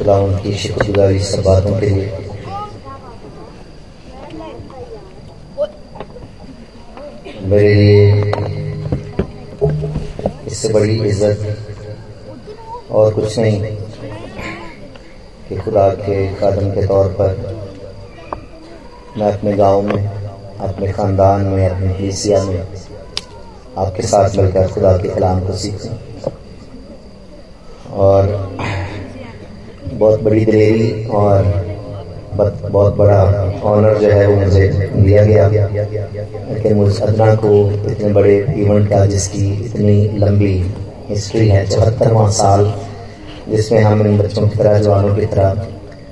खुदा उनकी शुक्रगुजारी सब बातों के लिए। मेरे लिए इससे बड़ी इज़्ज़त और कुछ नहीं कि खुदा के कदम के तौर पर मैं अपने गाँव में, अपने ख़ानदान में, अपनी कलीसिया में आपके साथ मिलकर खुदा के कलाम को सीखूं और बहुत बड़ी दिलेरी और बहुत बड़ा ऑनर जो है वो मुझे दिया गया। कि मुझे अदना को इतने बड़े इवेंट का, जिसकी इतनी लंबी हिस्ट्री है, चौहत्तरवा साल, जिसमें हम इन बच्चों की तरह, जवानों की तरह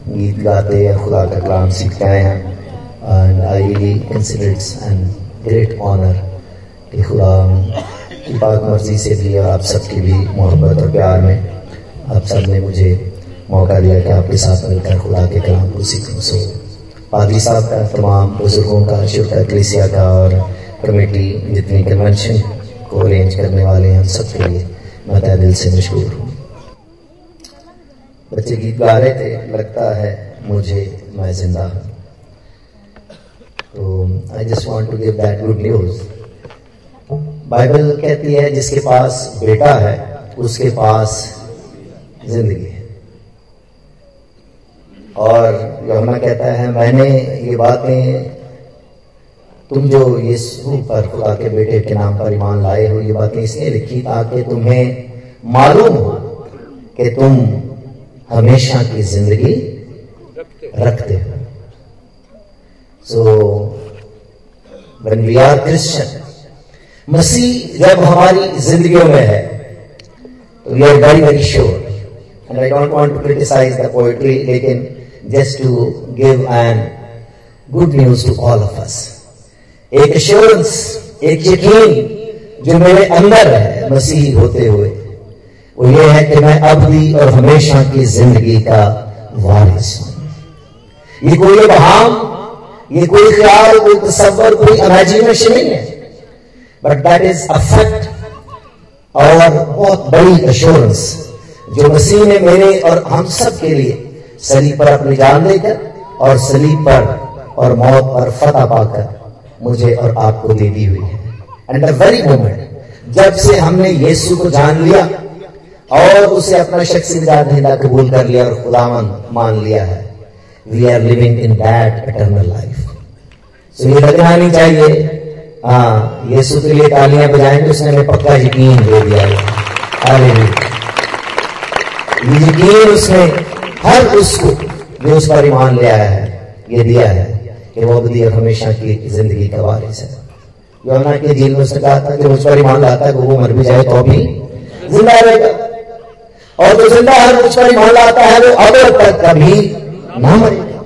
गीत गाते या खुदा का कलाम सीखते आए हैं। And I really consider and great honour कि खुदा की पाक मर्ज़ी से भी और आप सबकी भी मोहब्बत और प्यार में आप सबने मुझे मौका दिया कि आपके साथ मिलकर खुदा के कलाम को सीखूं। सो पादरी साहब का तमाम बुज़ुर्गों का शुक्र कलिसिया का और कमेटी जितनी कन्वेंशन को अरेंज करने वाले हैं सब के लिए मैं तय दिल से मशहूर हूँ। बच्चे गीत गा रहे थे, लगता है मुझे मैं ज़िंदा हूँ। तो I just want to give that good news Bible कहती है, जिसके पास बेटा है, उसके पास ज़िंदगी है। और यमुना कहता है, मैंने ये बातें तुम जो यीशु पर खुदा के बेटे के नाम पर ईमान लाए हो, ये बातें इसलिए लिखी ताकि तुम्हें मालूम हो कि तुम हमेशा की ज़िंदगी रखते हो। सो वी आर क्रिश्चियन मसीह जब हमारी जिंदगियों में है तो we are very very sure and I don't want to criticise the poetry लेकिन just to give an good news to all of us. एक एश्योरेंस एक यकीन जो मेरे अंदर है, मसीह होते हुए, वो ये है कि मैं अब भी और हमेशा की ज़िंदगी का वारिस हूँ ये कोई बहाम ये कोई ख्याल, कोई तस्वर कोई इमेजिनेशन नहीं है but that is a fact और बहुत बड़ी एश्योरेंस जो मसीह ने मेरे और हम सब के लिए सलीब पर अपनी जान देकर और सलीब पर और मौत और फतह पाकर मुझे और आपको दे दी हुई है। एंड द वेरी मोमेंट जब से हमने यीशु को जान लिया और उसे अपना शख्सी निजात कबूल कर लिया और खुदावन मान लिया है we are living in that eternal life so ये लगना नहीं चाहिए। हाँ यीशु के लिए तालियाँ बजाएँगे, उसने हमें पक्का यकीन दे दिया है। यकीन उसने हर उसको जो उस पर ईमान ले आया है, ये दिया है कि वो और हमेशा की ज़िंदगी का वारिस है। योना के दिल में उसने कहा था कि मुझ पर ईमान लाता है वो मर भी जाए तो भी ज़िंदा रहेगा। और जो ज़िंदा है मुझ पर ईमान लाता है, वो अब तक कभी ना मरेगा।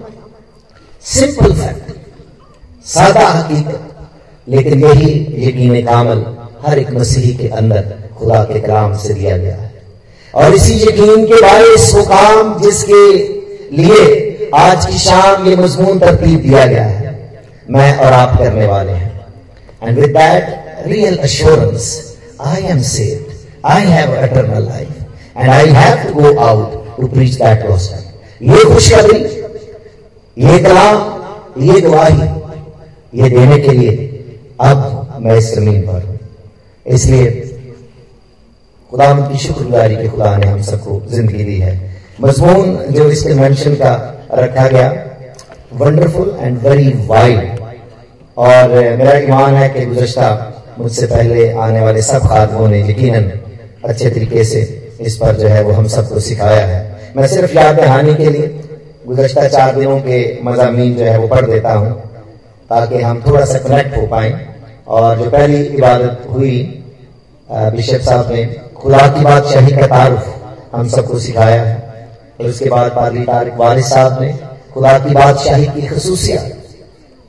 सिंपल फैक्ट सादा हकीकत। लेकिन यही यकीन कामल हर एक मसीह के अंदर खुदा के कलाम से दिया गया है। और इसी यकीन के बायस वो काम जिसके लिए आज की शाम ये मजमून तरतीब दिया गया है, मैं और आप करने वाले हैं। And with that real assurance I am saved I have eternal life and I have to go out to preach that gospel ये खुशखबरी, ये कलाम, ये गवाही ये देने के लिए अब मैं इस ज़मीन पर हूँ। इसलिए खुदा की शुक्रगुजारी के खुदा ने हम सबको ज़िंदगी दी है। मजमून जो इस कन्वेंशन का रखा गया वंडरफुल एंड वेरी वाइड और मेरा ईमान है कि गुजश्ता मुझसे पहले आने वाले सब खादमों ने यकीन अच्छे तरीके से इस पर जो है वो हम सबको सिखाया है। मैं सिर्फ़ याद दहानी के लिए गुजश्ता चार दिनों के मजामी जो है वो पढ़ देता हूँ, ताकि हम थोड़ा सा कनेक्ट हो पाए। और जो पहली इबादत हुई बिशप साहब ने खुदा की बादशाही का तारुफ हम सबको सिखाया है। और उसके बाद पादरी तारिक वारिस साहब ने खुदा की बादशाही की खसूसियात।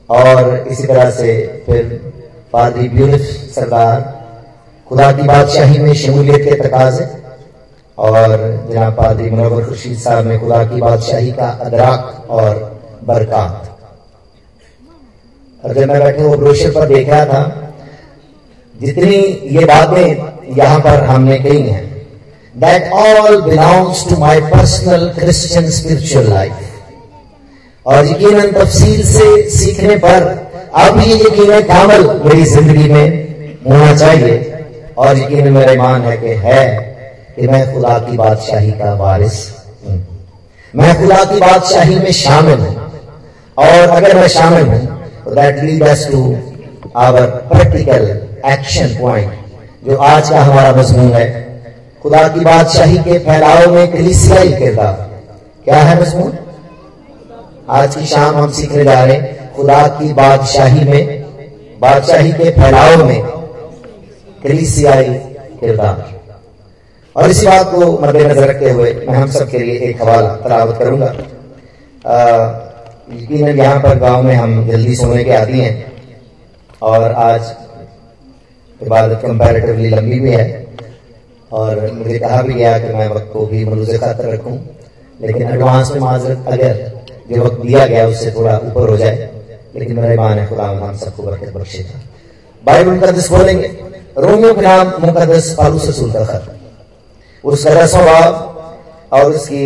और इसी तरह से फिर पादरी ब्यूनिफ सरदार खुदा की बादशाही में शमूलियत के तकाजे। और जनाब पादरी मुनवर खुर्शीद साहब ने खुदा की बादशाही का अदराक और बरकत। जब मैं बैठे वो ब्रोशर पर देख रहा था, जितनी ये बातें यहाँ पर हमने कही है that all belongs to my personal Christian spiritual life. और यकीन तफसील से सीखने पर अब ये यकीन कामल मेरी ज़िंदगी में होना चाहिए। और यकीन मेरा ईमान है कि है कि मैं खुदा की बादशाही का वारिस मैं खुदा की बादशाही में शामिल हूँ। और अगर मैं शामिल हूँ तो that lead to our practical action point जो आज का हमारा मजमून है। खुदा की बादशाही के फैलाव में कलिसियाई किरदार। क्या है मजमून? आज की शाम हम सीखने जा रहे हैं खुदा की बादशाही में, बादशाही के फैलाव में कलिसियाई किरदार। और इसी बात को मद्देनजर रखते हुए मैं हम सब के लिए एक हवाला तलावत करूँगा। यकीन यहाँ पर गाँव में हम जल्दी सोने के आदि हैं। और आज इबादत कंपैरेटिवली लंबी भी है। और मुझे कहा भी गया कि मैं वक्त को भी मलूज खातर रखूँ। लेकिन एडवांस में माजरत अगर जो वक्त दिया गया उससे थोड़ा ऊपर हो जाए, लेकिन मेरा ईमान है, खुदा हम सबको बरकत बख्शेगा बाइबल मुकदस बोलेंगे, रोमियो के नाम मुकदस पालूस रसूल का खत। उसका बाब और उसकी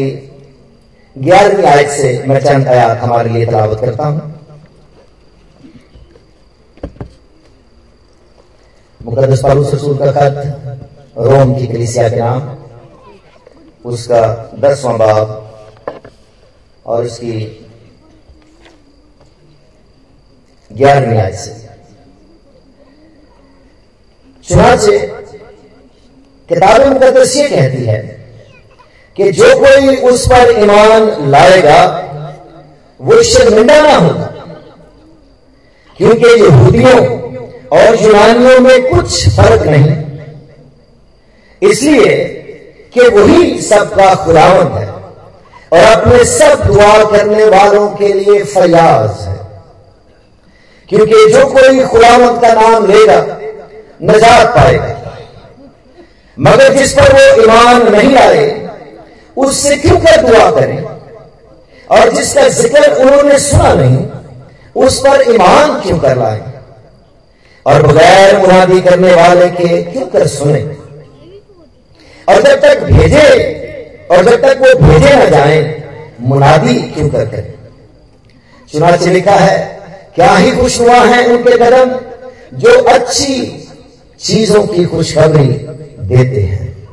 ग्यारहवीं आयत से मैं चंद आयात हमारे लिए तलावत करता हूँ। मुकदस पालूस रसूल का खत, रोम की कलिसिया के नाम, उसका दसवां बाब, और उसकी ग्यारहवीं आयत से। चुनाचे किताब मुकदस ये कहती है कि जो कोई उस पर ईमान लाएगा, वो शर्मिंदा ना होगा, क्योंकि यहूदियों और यूनानियों में कुछ फ़र्क नहीं। इसलिए कि वही सबका खुदावंत है और अपने सब दुआ करने वालों के लिए फयाज है। क्योंकि जो कोई खुदावंत का नाम लेगा नजात पाएगा। मगर जिस पर वो ईमान नहीं आए उससे क्यों कर दुआ करें? और जिसका ज़िक्र उन्होंने सुना नहीं उस पर ईमान क्यों कर लाए और बगैर मुनादी करने वाले के क्यों कर सुने? और जब तक भेजे, और जब तक वो भेजे न जाए मुनादी क्यों कर करें चुनाच लिखा है, क्या ही खुश हुआ है उनके कदम, जो अच्छी चीज़ों की खुशखबरी देते हैं।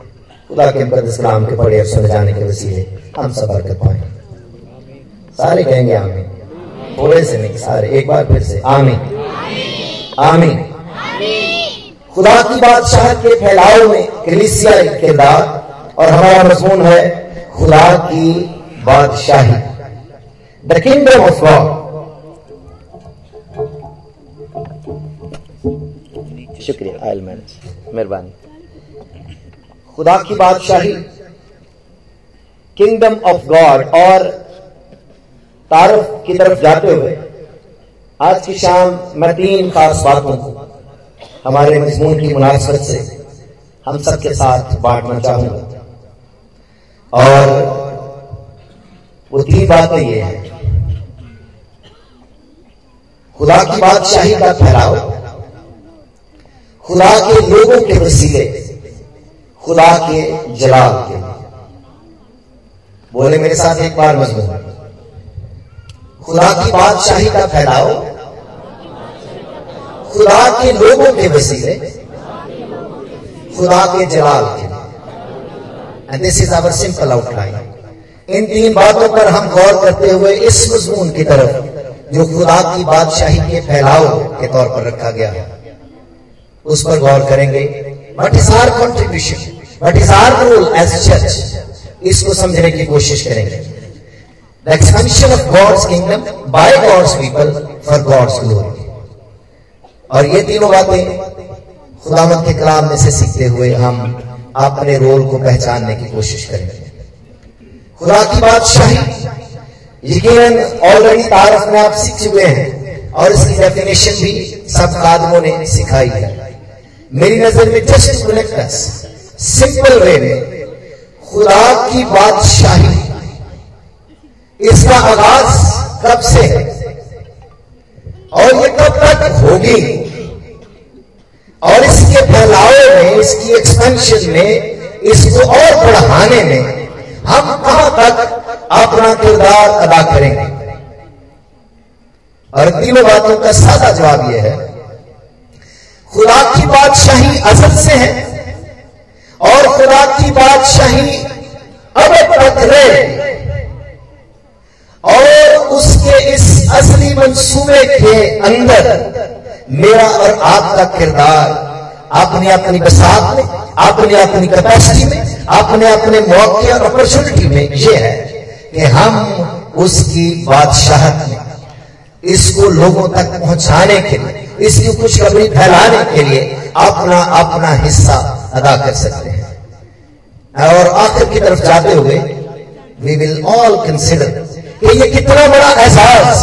खुदा के नाम के बड़े अफसर जाने के वसीले हम सब बरकत पाए। सारे कहेंगे आमीन। थोड़े से नहीं, सारे, एक बार फिर से, आमीन। आमीन। खुदा की बादशाह के फैलाव में कलिसिया किरदार और हमारा मजमून है खुदा की बादशाही। द किंगडम ऑफ़ गॉड शुक्रिया आयल मैनेज मेहरबानी। खुदा की बादशाही। किंगडम ऑफ़ गॉड और तारफ की तरफ़ जाते हुए आज की शाम मैं तीन खास बातों को हमारे मजमून की मुनासबत से हम सबके साथ बांटना चाहूँगा। और वो तीन बातें ये है, खुदा की बादशाही का फैलाव खुदा के लोगों के वसीले, खुदा के जलाल के। बोले मेरे साथ एक बार मजमून। खुदा की बादशाही का फैलाव खुदा के लोगों के वसीले। खुदा के जलाल के। And this is our simple outline इन तीन बातों पर हम गौर करते हुए इस मजमून की तरफ़, जो खुदा की बादशाही के फैलाव के तौर पर रखा गया है, उस पर गौर करेंगे। What is our contribution what is our role as church इसको समझने की कोशिश करेंगे। The expansion of God's kingdom by God's people for God's glory और ये तीनों बातें खुदामत के कलाम में से सीखते हुए हम अपने रोल को पहचानने की कोशिश करेंगे खुदा की बादशाही यकीन ऑलरेडी तारफ में आप सीख चुके हैं और इसकी डेफिनेशन भी सब आदमों ने सिखाई है। मेरी नज़र में जस्ट कनेक्ट सिंपल वे में खुदा की बादशाही इसका आगाज़ कब से? और ये कब तक होगी? और इसके फैलाव में, इसकी एक्सपेंशन में, इसको और बढ़ाने में हम कहाँ तक अपना किरदार अदा करेंगे? और तीनों बातों का सादा जवाब यह है, खुदा की बादशाही असल से है और खुदा की बादशाही अब तक रहे। और उसके इस असली मंसूबे के अंदर मेरा और आपका किरदार अपनी अपनी बसात में अपनी अपनी कैपेसिटी में अपने अपने मौके और अपॉर्चुनिटी में यह है कि हम उसकी बादशाहत में, इसको लोगों तक पहुँचाने के लिए, इसकी खुशखबरी फैलाने के लिए अपना अपना हिस्सा अदा कर सकते हैं। और आखिर की तरफ़ जाते हुए वी विल ऑल कंसिडर कि ये कितना बड़ा एहसास,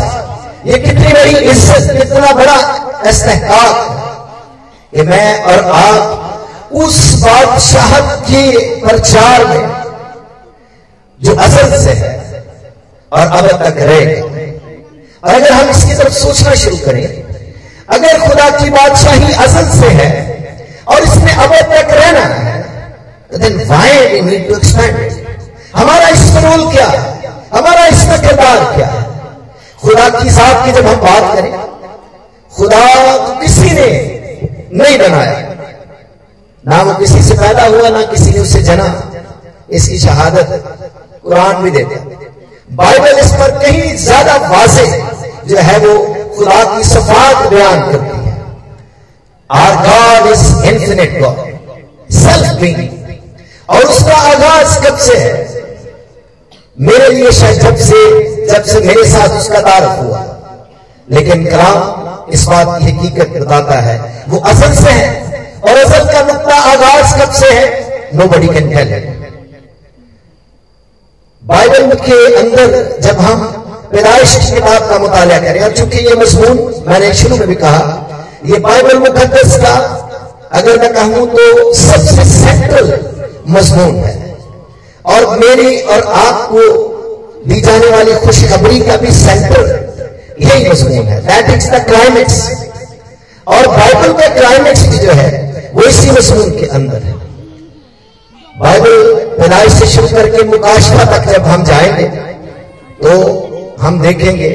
ये कितनी बड़ी इज़्ज़त, कितना बड़ा इस्तेकाक कि मैं और आप उस बादशाहत के प्रचार में जो असल से है और अब तक रहेगा और अगर हम इसकी तरफ़ सोचना शुरू करें, अगर खुदा की बादशाही असल से है और इसमें अब तक रहना है तो then why we need to expand हमारा इसमें रोल क्या है? हमारा इसमें किरदार क्या है? खुदा की साथ की जब हम बात करें, खुदा किसी ने नहीं बनाया। ना वो किसी से पैदा हुआ, ना किसी ने उसे जना। इसकी शहादत कुरान भी देते बाइबल इस पर कहीं ज़्यादा वाजे जो है वो खुदा की सफात बयान करती है। Our God is infinite God self being और उसका आगाज़ कब से है? मेरे लिए शायद जब से जब से मेरे साथ उसका तारफ हुआ। लेकिन कलाम इस बात की हकीकत बताता है, वो असल से है, और असल का नुकता आगाज़ कब से है nobody can tell Bible के अंदर जब हम पैदाइश की किताब का मुताला करें, और चूँकि ये मजमून मैंने शुरू में भी कहा, ये बाइबल मुकदस का, अगर मैं कहूँ तो सबसे सेंट्रल मजमून है। और मेरी और आपको दी जाने वाली खुशखबरी का भी सेंटर यही मजमून है। दैट इज़ द क्लाइमेक्स और बाइबल का क्लाइमेक्स भी जो है, वो इसी मजमून के अंदर है। बाइबल पैदाइश से शुरू करके मुकाशफा तक जब हम जाएँगे तो हम देखेंगे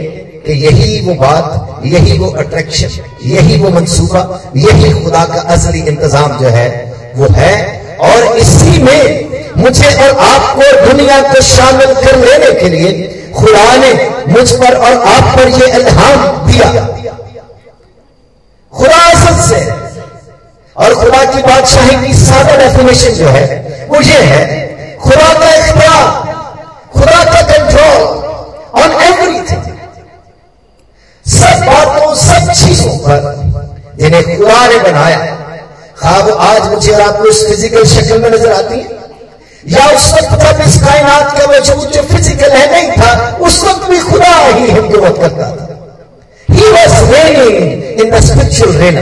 कि यही वो बात, यही वो अट्रैक्शन यही वो मंसूबा, यही खुदा का असली इंतज़ाम जो है, वो है और इसी में मुझे और आपको दुनिया को शामिल कर लेने के लिए खुदा ने मुझ पर और आप पर यह इल्हाम दिया। खुदा से और खुदा की बादशाही की सादा डेफिनेशन जो है, वो ये है, खुदा का इख्तियार, खुदा का कंट्रोल ऑन एवरीथिंग सब बातों, सब चीज़ों पर जिन्हें खुदा ने बनाया खाब आज मुझे और आपको इस फ़िज़िकल शक्ल में नज़र आती है? या उस वक्त जब इस कायनात का वजूद जो फ़िज़िकल है नहीं था, उस वक्त भी खुदा ही हिकूमत करता था। He was reigning in the spiritual reign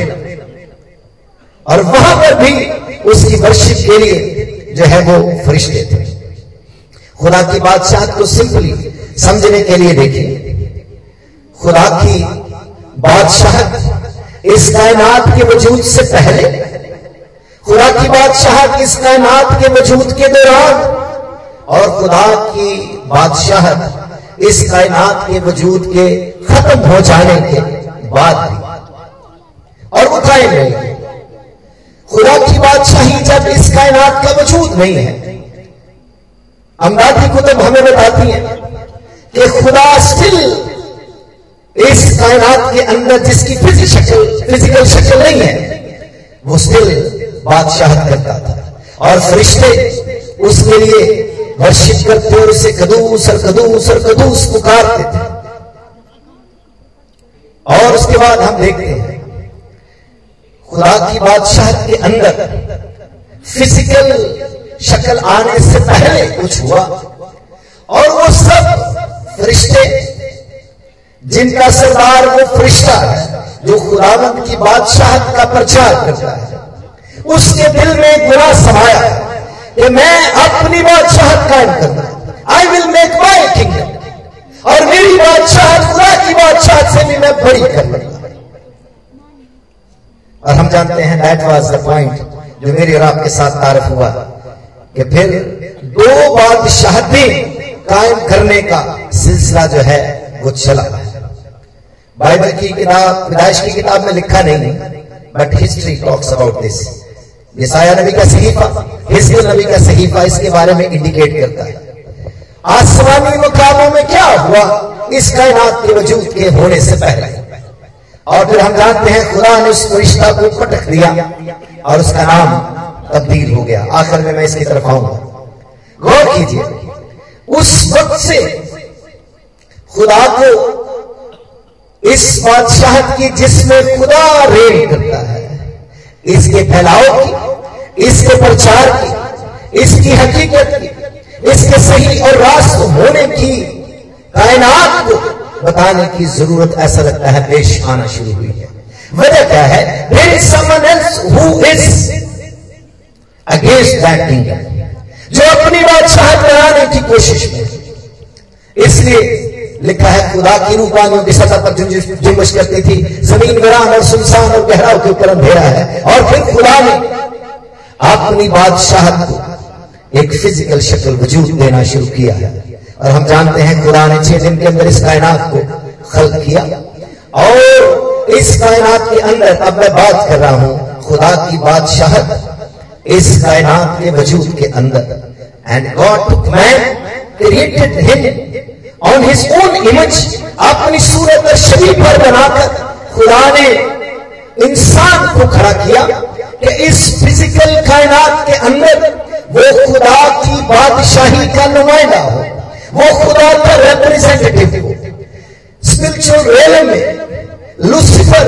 और वहाँ पर भी उसकी वर्शिप के लिए जो है वो फरिश्ते थे। खुदा की बादशाह को सिंपली समझने के लिए देखिए। खुदा की बादशाह इस कायनात के वजूद से पहले खुदा की बादशाह इस कायनात के वजूद के दौरान? और खुदा की बादशाह इस कायनात के वजूद के खत्म हो जाने के बाद और वो कायम खुदा की बादशाही जब इस कायनात का वजूद नहीं है अमदादी कुतुब हमें बताती है कि खुदा स्टिल इस कायनात के अंदर जिसकी फ़िज़िकल फ़िज़िकल शक्ल नहीं है, वो स्टिल बादशाह करता था। और फरिश्ते उसके लिए वर्षित करते और उसे कदूस और कदूस और कदूस पुकारते थे। और उसके बाद हम देखते हैं, खुदा की बादशाह के अंदर फ़िज़िकल शक्ल आने से पहले कुछ हुआ। और वो सब फरिश्ते, जिनका सरदार वो फरिश्ता है, जो खुदावंत की बादशाह का प्रचार करता है। उसके दिल में गुना समाया कि मैं अपनी बादशाह कायम करना I will make my kingdom और मेरी बादशाह, खुदा की बादशाह से भी मैं बड़ी कर लूँगा और हम जानते हैं दैट वाज द पॉइंट जो मेरे और आपके साथ तारफ हुआ कि फिर दो बादशाहतें कायम करने का सिलसिला जो है, वो चला। बाइबल की किताब विदाइश की किताब में लिखा नहीं but history talks about this यसाया नबी का सहीफा हिस्किल नबी का सहीफा इसके बारे में इंडिकेट करता है। आसमानी मुकामों में क्या हुआ? इस कायनात के वजूद के होने से पहले। और फिर हम जानते हैं खुदा ने उस रिश्ता को पटक दिया और उसका नाम तब्दील हो गया। आखिर में मैं इसकी तरफ़ आऊँगा। गौर कीजिए, उस वक्त से खुदा को इस बादशाह की जिसमें खुदा रेल करता है। इसके फैलाव की, इसके प्रचार की, इसकी हकीकत की, इसके सही और रास्त होने की, कायनात को बताने की ज़रूरत ऐसा लगता है पेश आना शुरू हुई है। वजह क्या है? अगेंस्ट दैट किंगडम जो अपनी बात बादशाह बनाने की कोशिश में इसलिए लिखा है, खुदा की रूपानियों की सतह पर जुम्बिश करती थी, ज़मीन वीरान और सुनसान और गहराव के ऊपर अंधेरा है। और फिर खुदा ने अपनी बादशाह को एक फ़िज़िकल शक्ल वजूद देना शुरू किया है। और हम जानते हैं, खुदा ने छह दिन के अंदर इस कायनात को खल किया। और इस कायनात के अंदर, अब मैं बात कर रहा हूँ, खुदा की बादशाहत इस कायनात के वजूद के अंदर। And God man created him on his own image अपनी सूरत शरीर पर बनाकर खुदा ने इंसान को खड़ा किया कि इस फ़िज़िकल कायनात के अंदर वो खुदा की बादशाही का नुमाइंदा हो, वो खुदा का रिप्रेजेंटेटिव हो। स्पिरिचुअल रेल में लुसिफर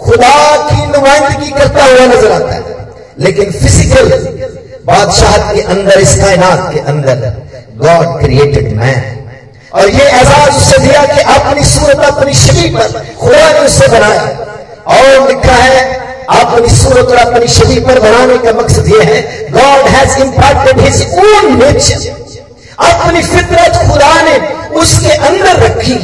खुदा की नुमाइंदगी करता हुआ नज़र आता है, लेकिन फ़िज़िकल बादशाह के अंदर, इस कायनात के अंदर गॉड क्रिएटेड मैन और ये एजाज उसे दिया कि अपनी सूरत अपनी शरीर पर खुदा ने उसे बनाया और लिखा है, अपनी सूरत और अपनी शरीर पर बनाने का मकसद यह है God has imparted his own nature अपनी फितरत खुदा ने उसके अंदर रखी।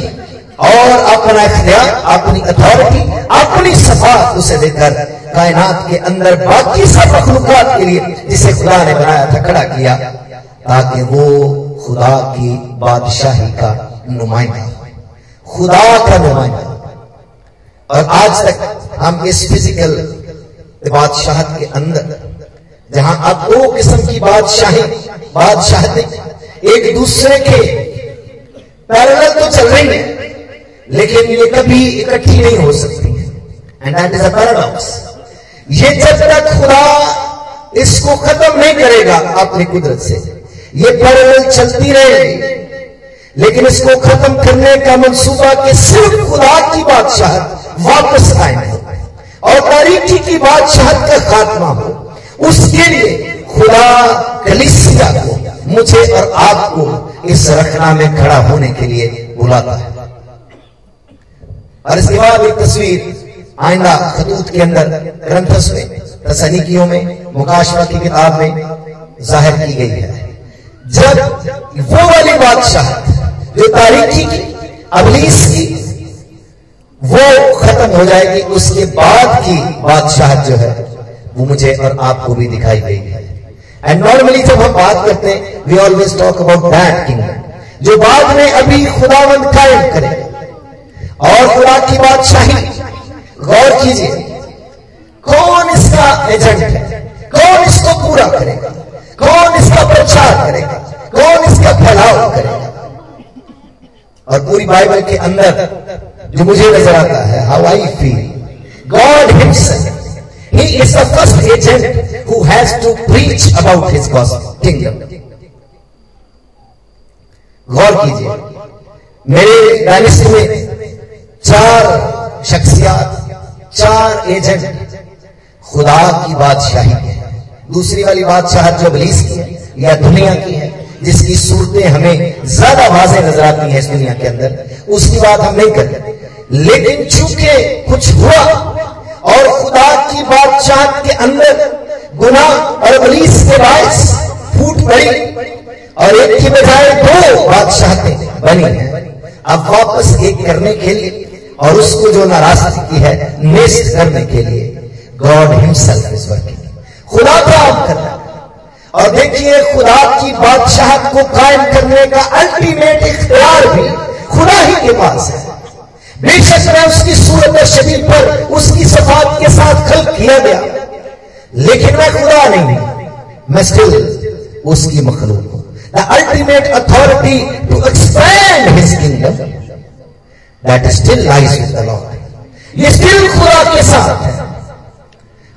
और अपना इख्तियार, अपनी अथॉरिटी अपनी सफात उसे देकर कायनात के अंदर बाकी सब मखलूकत के लिए जिसे खुदा ने बनाया था, खड़ा किया, ताकि वो खुदा की बादशाही का नुमाइंदा। खुदा का नुमाइंदा। और आज तक हम इस फ़िज़िकल बादशाहत के अंदर, जहाँ अब दो किस्म की बादशाही, बादशाहतें एक दूसरे के पैरल तो चल रही है, लेकिन ये कभी इकट्ठी नहीं हो सकती and that is a paradox ये जब तक खुदा इसको खत्म नहीं करेगा अपनी कुदरत से ये पैरल चलती रहेगी। लेकिन इसको खत्म करने का मंसूबा के सिर्फ़ खुदा की बादशाह वापस हो और तारीखी की बादशाह का खात्मा हो। उसके लिए खुदा कलिसिया को, मुझे और आपको इस रखना में खड़ा होने के लिए बुलाता है। और इसके बाद एक तस्वीर आइंदा खतूत के अंदर ग्रंथस में, तसनीकियों में, मुकाशवा की किताब में ज़ाहिर की गई है। जब वो वाली बादशाह जो तारीखी की अबलीस की वो खत्म हो जाएगी, उसके बाद की बादशाह जो है, वो मुझे और आपको भी दिखाई है। एंड नॉर्मली जब हम बात करते हैं we always talk about that kingdom जो बाद में अभी खुदावंद कायम करे। और खुदा की बादशाही, गौर कीजिए, कौन इसका एजेंट है? कौन इसको पूरा करेगा? कौन इसका प्रचार करेगा? कौन इसका फैलाव करेगा और पूरी बाइबल के अंदर जो मुझे नज़र आता है how I feel God himself he is the first agent who has to preach about his gospel, kingdom. गौर कीजिए, मेरे डायनेस्टी में चार शख्सियात, चार एजेंट खुदा की बादशाही है दूसरी वाली बादशाह जो बलीस की है, या दुनिया की है जिसकी सूरतें हमें ज़्यादा वाजे नज़र आती हैं इस दुनिया के अंदर, उसकी बात हम नहीं करते। लेकिन चूँकि कुछ हुआ, और खुदा की बादशाह के अंदर गुना और अलीस के बायस फूट पड़ी, और एक की बजाय दो बादशाह बनी है, अब वापस एक करने के लिए और उसको जो नाराज़गी की है नेस्ट करने के लिए गॉड हिमसेल्फ इज़ वर्किंग खुदा काम कर रहा और देखिए खुदा की बादशाह को कायम करने का अल्टीमेट इख्तियार भी खुदा ही के पास है। बेशक मैं उसकी सूरत शरीर पर उसकी सफात के साथ खल किया गया लेकिन मैं खुदा नहीं मैं स्टिल उसकी मखलूक हूँ। The ultimate authority to expand his kingdom that still lies with the lord ये स्टिल खुदा के साथ है।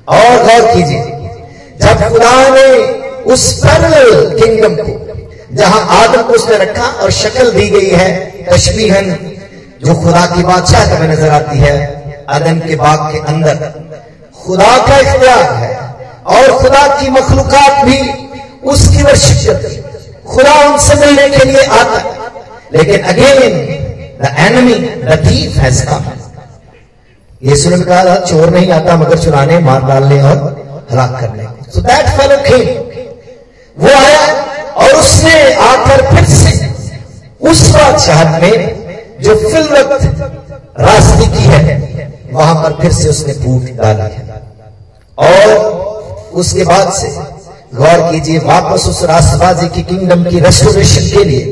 और गौर कीजिए जब खुदा ने उस पैरल किंगडम को, जहाँ आदम को उसने रखा और शक्ल दी गई है तशबीहन जो खुदा की बादशाह में नज़र आती है अदन के बाग के अंदर। खुदा का इख्तियार है, और खुदा की मखलूकत भी उसकी वर्शिप खुदा उनसे मिलने के लिए आता लेकिन again the enemy the thief has come यीशु चोर नहीं आता मगर चुराने, मार डालने और हलाक करने। सो दैट फेलो केम वो आया और उसने आकर फिर से उस बादशाह में जो फिल वक्त रास्ते की है, वहाँ पर फिर से उसने फूट डाला। है और उसके बाद से गौर कीजिए, वापस उस राष्ट्रबाजी की किंगडम की रेस्टोरेशन के लिए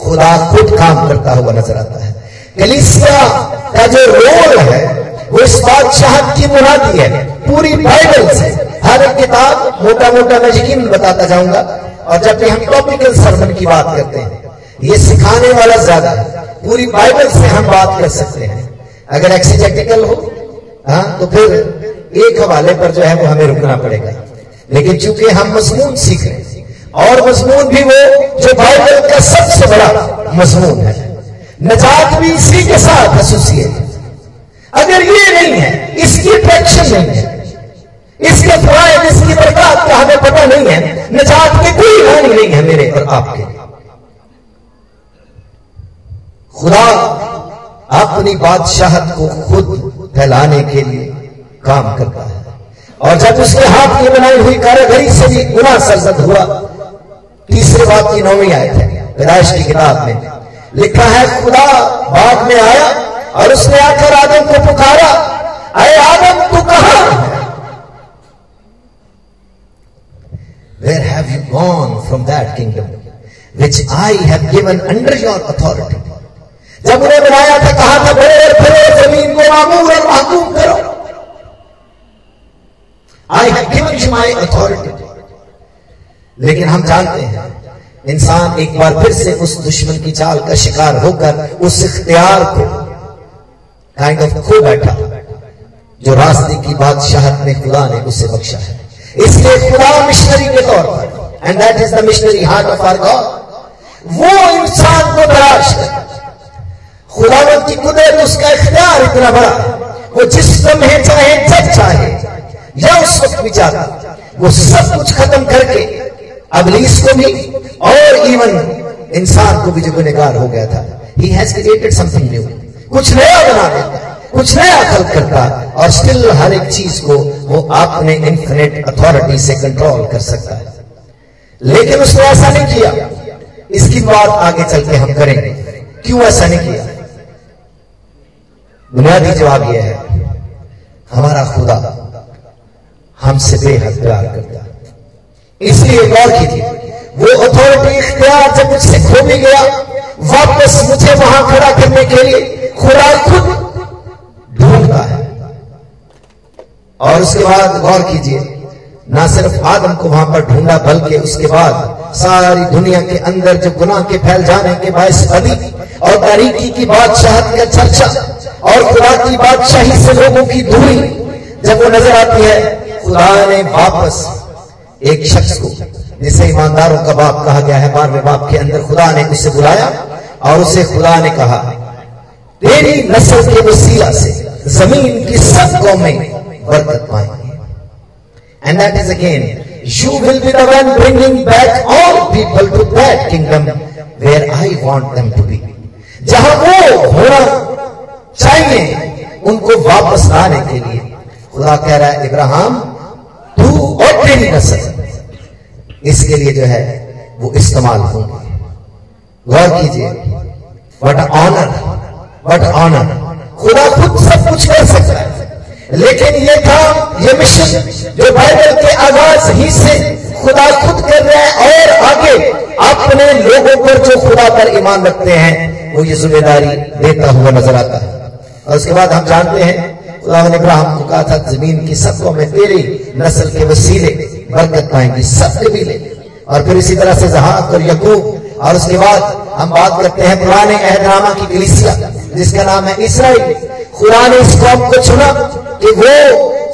खुदा खुद काम करता हुआ नज़र आता है। कलिसिया का जो रोल है, वो इस बादशाह की मुरादी है, पूरी बाइबल से। हर एक किताब मोटा मोटा मैं यकीन बताता जाऊँगा। और जब भी हम टॉपिकल सरमन की बात करते हैं, ये सिखाने वाला ज़्यादा है। पूरी बाइबल से हम बात कर सकते हैं। अगर एक्सीजेटिकल हो हाँ तो फिर एक हवाले पर जो है वो हमें रुकना पड़ेगा। लेकिन चूँकि हम मजमून सीख रहे हैं, और मजमून भी वो जो बाइबल का सबसे बड़ा मजमून है। नजात भी इसी के साथ एसोसिएट अगर ये नहीं है, इसकी अट्रैक्शन नहीं है इसके फायद इसकी बरकत का हमें पता नहीं है। नजात की कोई हानि नहीं है मेरे और आपके। खुदा अपनी बादशाहत को खुद फैलाने के लिए काम करता है। और जब उसके हाथ की बनाई हुई कारागरी से भी गुना सरजद हुआ, तीसरे बात की नौवीं आए थे पैदाइश की किताब में। लिखा है, खुदा बाग में आया और उसने आकर आदम को पुकारा, अरे आदम, तू कहा? Where have you gone from that kingdom, which I have given under your authority? जब उन्हें बनाया था, कहा था बड़े फिरो ज़मीन को मामूर और महकूम करो। I have given you my authority लेकिन हम जानते हैं, इंसान एक बार फिर से उस दुश्मन की चाल का शिकार होकर उस इख्तियार को काइंड ऑफ़ खो बैठा, जो रास्ते की बादशाहत में खुदा ने उसे बख्शा है। इसलिए खुदा मिशनरी के तौर पर and that is the missionary heart of our God वो इंसान को तलाश कर। खुदावत की कुदरत उसका इख्तियार इतना बड़ा, वो जिस लम्हे चाहे, जब चाहे, या उस वक्त भी चाहता वो सब कुछ खत्म करके अबलीस को भी और इवन इंसान को भी जो गुनेगार हो गया था। He has created something new कुछ नया बना देता कुछ नया खल करता और स्टिल हर एक चीज़ को वो अपने इन्फिनिट अथॉरिटी से कंट्रोल कर सकता है। लेकिन उसने ऐसा नहीं किया। इसकी बात आगे चल के हम करेंगे। क्यों ऐसा नहीं किया? बुनियादी जवाब यह है, हमारा खुदा हमसे बेहद प्यार करता इसलिए गौर कीजिए, वो अथॉरिटी इख्तियार जब मुझसे खो भी गया, वापस मुझे वहाँ खड़ा करने के लिए खुदा खुद ढूंढता है। और उसके बाद गौर कीजिए, ना सिर्फ़ आदम को वहाँ पर ढूंढा, बल्कि उसके बाद सारी दुनिया के अंदर जो गुनाह के फैल जाने के बायस बदी और तारीकी की बादशाहत का चर्चा और खुदा की बादशाही से लोगों की दूरी, जब वो नज़र आती है, खुदा ने वापस एक शख्स को, जिसे ईमानदारों का बाप कहा गया है, बारहवें बाप के अंदर खुदा ने उसे बुलाया और उसे खुदा ने कहा तेरी नस्ल के वसीला से ज़मीन की सब कौमें बरकत पाएँगे। And that is again you will be the one bringing back all people to that kingdom where I want them to be जहाँ वो होना चाहिए, उनको वापस लाने के लिए। खुदा कह रहा है, इब्राहिम, तू और तेरी नस्ल। इसके लिए जो है, वो इस्तेमाल होंगे। गौर कीजिए बट ऑनर बट ऑनर खुदा खुद सब कुछ कर सकता है। लेकिन ये काम ये मिशन जो बाइबल के आगाज़ ही से खुदा खुद कर रहे हैं और आगे अपने लोगों पर जो खुदा पर ईमान रखते हैं, वो ये ज़िम्मेदारी देता हुआ नज़र आता है। और उसके बाद हम जानते हैं, खुदा ने इब्राहिम को कहा था, ज़मीन की सबको में तेरी नस्ल के वसीले, बरकत पाएँगी, सब कबीले और फिर इसी तरह से जहाज़ और यकूब, और उसके बाद हम बात करते हैं पुराने अहदनामा की कलिसिया। जिसका नाम है इसराइल। खुदा ने इस कौम को चुना कि वो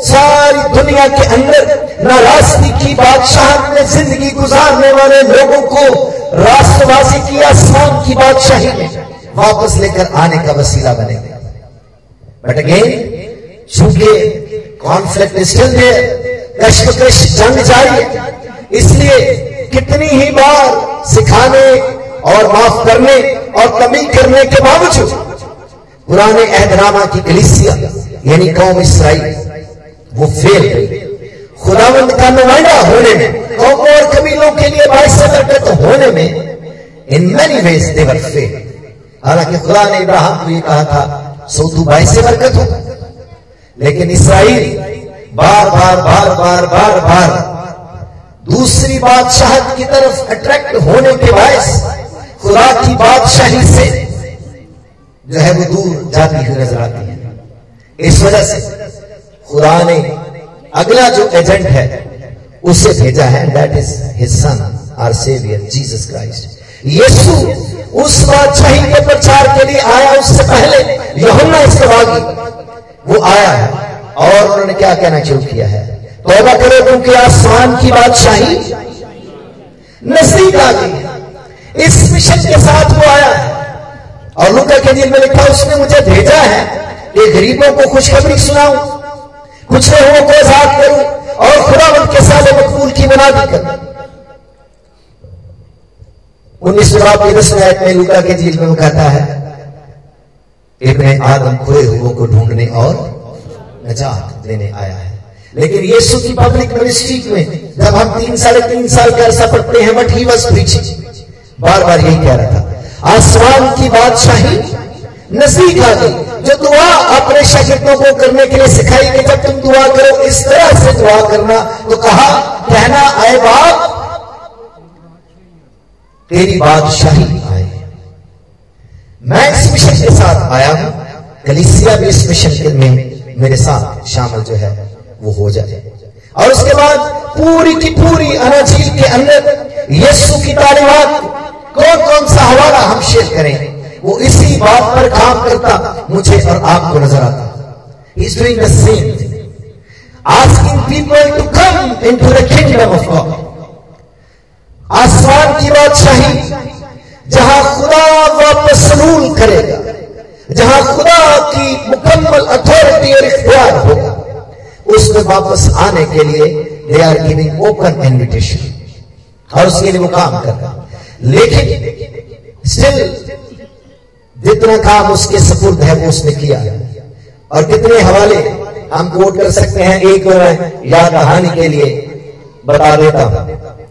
सारी दुनिया के अंदर नाराज़गी की बादशाह में ज़िंदगी गुजारने वाले लोगों को राष्ट्रवासी की आसमान की बादशाही में वापस लेकर आने का वसीला बनेगा बट अगेन, चूँकि कॉन्फ्लिक्ट स्टिल कश्मकश जंग जारी है, इसलिए कितनी ही बार सिखाने और माफ़ करने और कमी करने के बावजूद पुराने एहदनामा की कलिसिया, यानी कौम इसराइल, वो फेल गई खुदावंद का नुमाइंदा होने में, कौम और कबीलों के लिए बाईस बरकत होने में in many ways they were fail हालाँकि खुदा ने इब्राहिम को ये कहा था, सो तू बाईस बरकत हो। लेकिन इसराइल, बार बार बार बार बार बार, दूसरी बादशाह की तरफ़ अट्रैक्ट होने के बायस, खुदा की बादशाही से जो है वो दूर जाती हुई नज़र आती है। इस वजह से खुदा ने अगला जो एजेंट है, उसे भेजा है that is his son our saviour Jesus Christ यीशु उस बादशाही के प्रचार के लिए आया उससे पहले यहुन्ना इसके बाद वो आया है और उन्होंने क्या कहना शुरू किया है? तोबा करो, क्योंकि आसमान की बादशाही नज़दीक आ गई इस मिशन के साथ वो आया है। और लुका के दिल में लिखा उसने मुझे भेजा है। ये गरीबों को खुशखबरी सुनाऊं। कुछ हुओं को आज़ाद करूँ और खुदावंत के साले मकबूल की बुनियादी करूँ। उन्नीस की दस आयत में लुका के जेल में कहता है इतने आदम खोए हुओं को ढूँढने और नजात देने आया है। लेकिन यीशु की पब्लिक मिनिस्ट्री में जब हम तीन साढ़े तीन साल का अरसा पढ़ते हैं बट ही वॉज़ प्रीचिंग बार बार यही कह रहा था आसमान की बादशाही नज़दीक आ गई। जो दुआ अपने शागिर्दों को करने के लिए सिखाई कि जब तुम दुआ करो, इस तरह से दुआ करना तो कहा कहना आए बाप, तेरी बादशाही आए। मैं इस मिशन के साथ आया हूँ। कलिसिया भी इस मिशन में मेरे साथ शामिल जो है, वो हो जाए और उसके बाद पूरी की पूरी अनाजील के अंदर यीशु की तालीमत कौन कौन सा हवाला हम शेयर करें वो इसी बात पर काम करता, मुझे और आपको नज़र आता He's doing the same thing. Asking people to come into the kingdom of God. आसमान की बादशाही, जहाँ खुदा वापस सलूल करेगा, जहाँ खुदा की मुकम्मल अथॉरिटी और इख्तियार होगा, उसमें वापस आने के लिए they are giving open invitation और उसके लिए वो काम कर रहा लेकिन स्टिल जितना काम उसके सपुर्द है, वो उसने किया। और कितने हवाले हम कोट कर सकते हैं, एक मैं या कहानी के लिए बता देता हूँ।